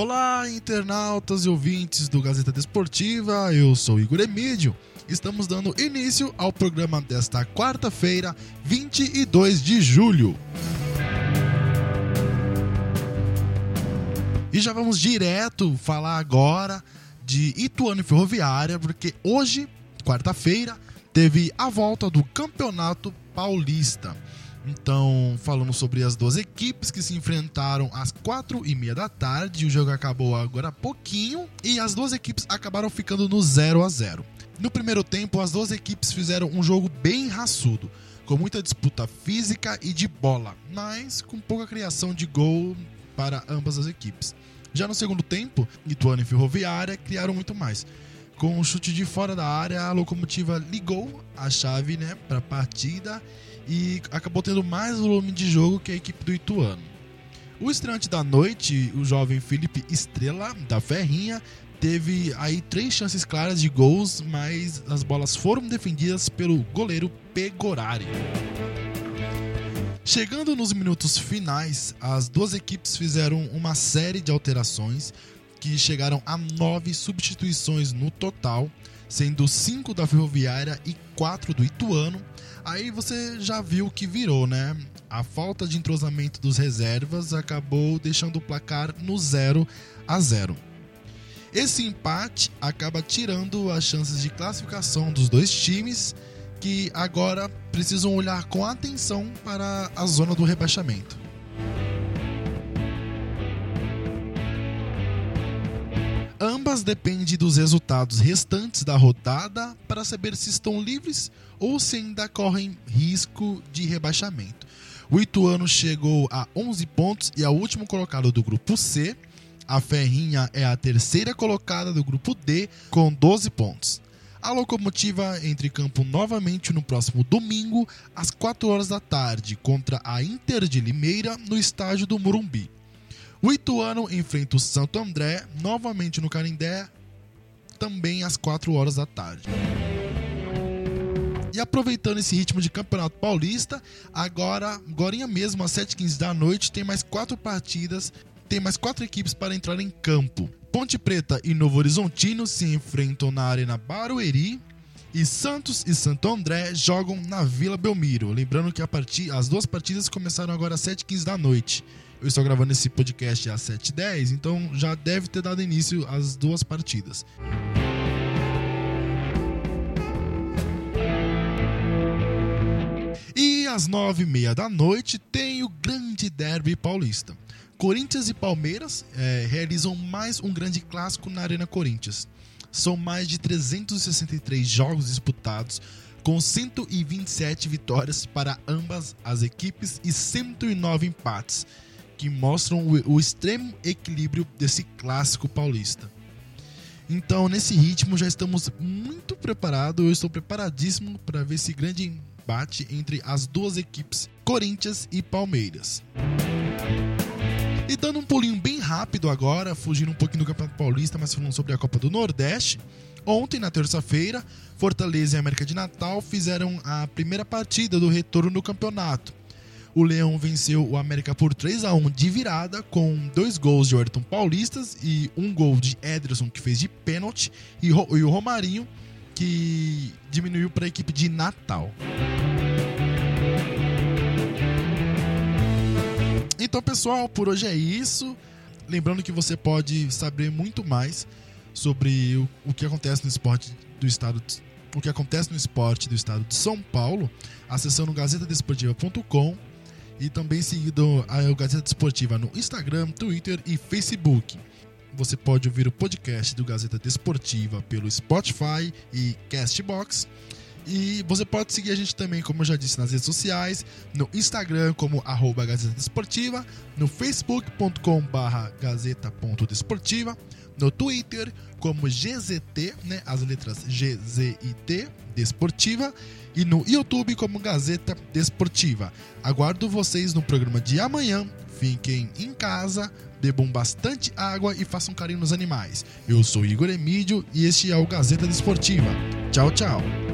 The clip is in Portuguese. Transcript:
Olá, internautas e ouvintes do Gazeta Desportiva, eu sou Igor Emídio. Estamos dando início ao programa desta quarta-feira, 22 de julho. E já vamos direto falar agora de Ituano Ferroviária, porque hoje, quarta-feira, teve a volta do Campeonato Paulista. Então, falando sobre as duas equipes que se enfrentaram às quatro e meia da tarde, o jogo acabou agora há pouquinho e as duas equipes acabaram ficando no 0 a 0 No primeiro tempo, as duas equipes fizeram um jogo bem raçudo, com muita disputa física e de bola, mas com pouca criação de gol para ambas as equipes. Já no segundo tempo, Ituano e Ferroviária criaram muito mais. Com um chute de fora da área, a locomotiva ligou a chave né, para a partida e acabou tendo mais volume de jogo que a equipe do Ituano. O estreante da noite, o jovem Felipe Estrela, da Ferrinha, teve aí três chances claras de gols, mas as bolas foram defendidas pelo goleiro Pegorari. Chegando nos minutos finais, as duas equipes fizeram uma série de alterações que chegaram a nove substituições no total, sendo cinco da Ferroviária e quatro do Ituano. Aí você já viu que virou, né? A falta de entrosamento dos reservas acabou deixando o placar no 0 a 0. Esse empate acaba tirando as chances de classificação dos dois times que agora precisam olhar com atenção para a zona do rebaixamento. Ambas dependem dos resultados restantes da rodada para saber se estão livres ou se ainda correm risco de rebaixamento. O Ituano chegou a 11 pontos e é o último colocado do grupo C. A Ferrinha é a terceira colocada do grupo D com 12 pontos. A locomotiva entra em campo novamente no próximo domingo, às 4 horas da tarde, contra a Inter de Limeira, no estádio do Morumbi. O Ituano enfrenta o Santo André, novamente no Canindé, também às 4 horas da tarde. E aproveitando esse ritmo de Campeonato Paulista, agora, agora mesmo às 7h15 da noite, tem mais quatro partidas, tem mais quatro equipes para entrar em campo. Ponte Preta e Novo Horizontino se enfrentam na Arena Barueri e Santos e Santo André jogam na Vila Belmiro. Lembrando que part... as duas partidas começaram agora às 7h15 da noite. Eu estou gravando esse podcast às 7h10, então já deve ter dado início às duas partidas. E às 9h30 da noite tem o grande derby paulista. Corinthians e Palmeiras é, realizam mais um grande clássico na Arena Corinthians. São mais de 363 jogos disputados, com 127 vitórias para ambas as equipes e 109 empates, que mostram o, o extremo equilíbrio desse clássico paulista. Então, nesse ritmo, já estamos muito preparados. Eu estou preparadíssimo para ver esse grande embate entre as duas equipes, Corinthians e Palmeiras. E dando um pulinho bem rápido agora, fugindo um pouquinho do Campeonato Paulista, mas falando sobre a Copa do Nordeste. Ontem, na terça-feira, Fortaleza e América de Natal fizeram a primeira partida do retorno no campeonato. O Leão venceu o América por 3 a 1 de virada, com dois gols de Ayrton Paulistas e um gol de Ederson, que fez de pênalti, e, o Romarinho, que diminuiu para a equipe de Natal. Então, pessoal, por hoje é isso. Lembrando que você pode saber muito mais sobre o, o que acontece no esporte do estado de, o que acontece no esporte do estado de São Paulo, acessando gazetadesportiva.com e também seguindo a Gazeta Desportiva no Instagram, Twitter e Facebook. Você pode ouvir o podcast do Gazeta Desportiva pelo Spotify e Castbox e você pode seguir a gente também, como eu já disse, nas redes sociais, no Instagram como arroba Gazeta Desportiva, no facebook.com barra gazeta.desportiva, no Twitter como GZT, né, as letras GZIT, Desportiva, e no YouTube como Gazeta Desportiva. Aguardo vocês no programa de amanhã. Fiquem em casa, bebam bastante água e façam carinho nos animais. Eu sou Igor Emídio e este é o Gazeta Desportiva. Tchau, tchau.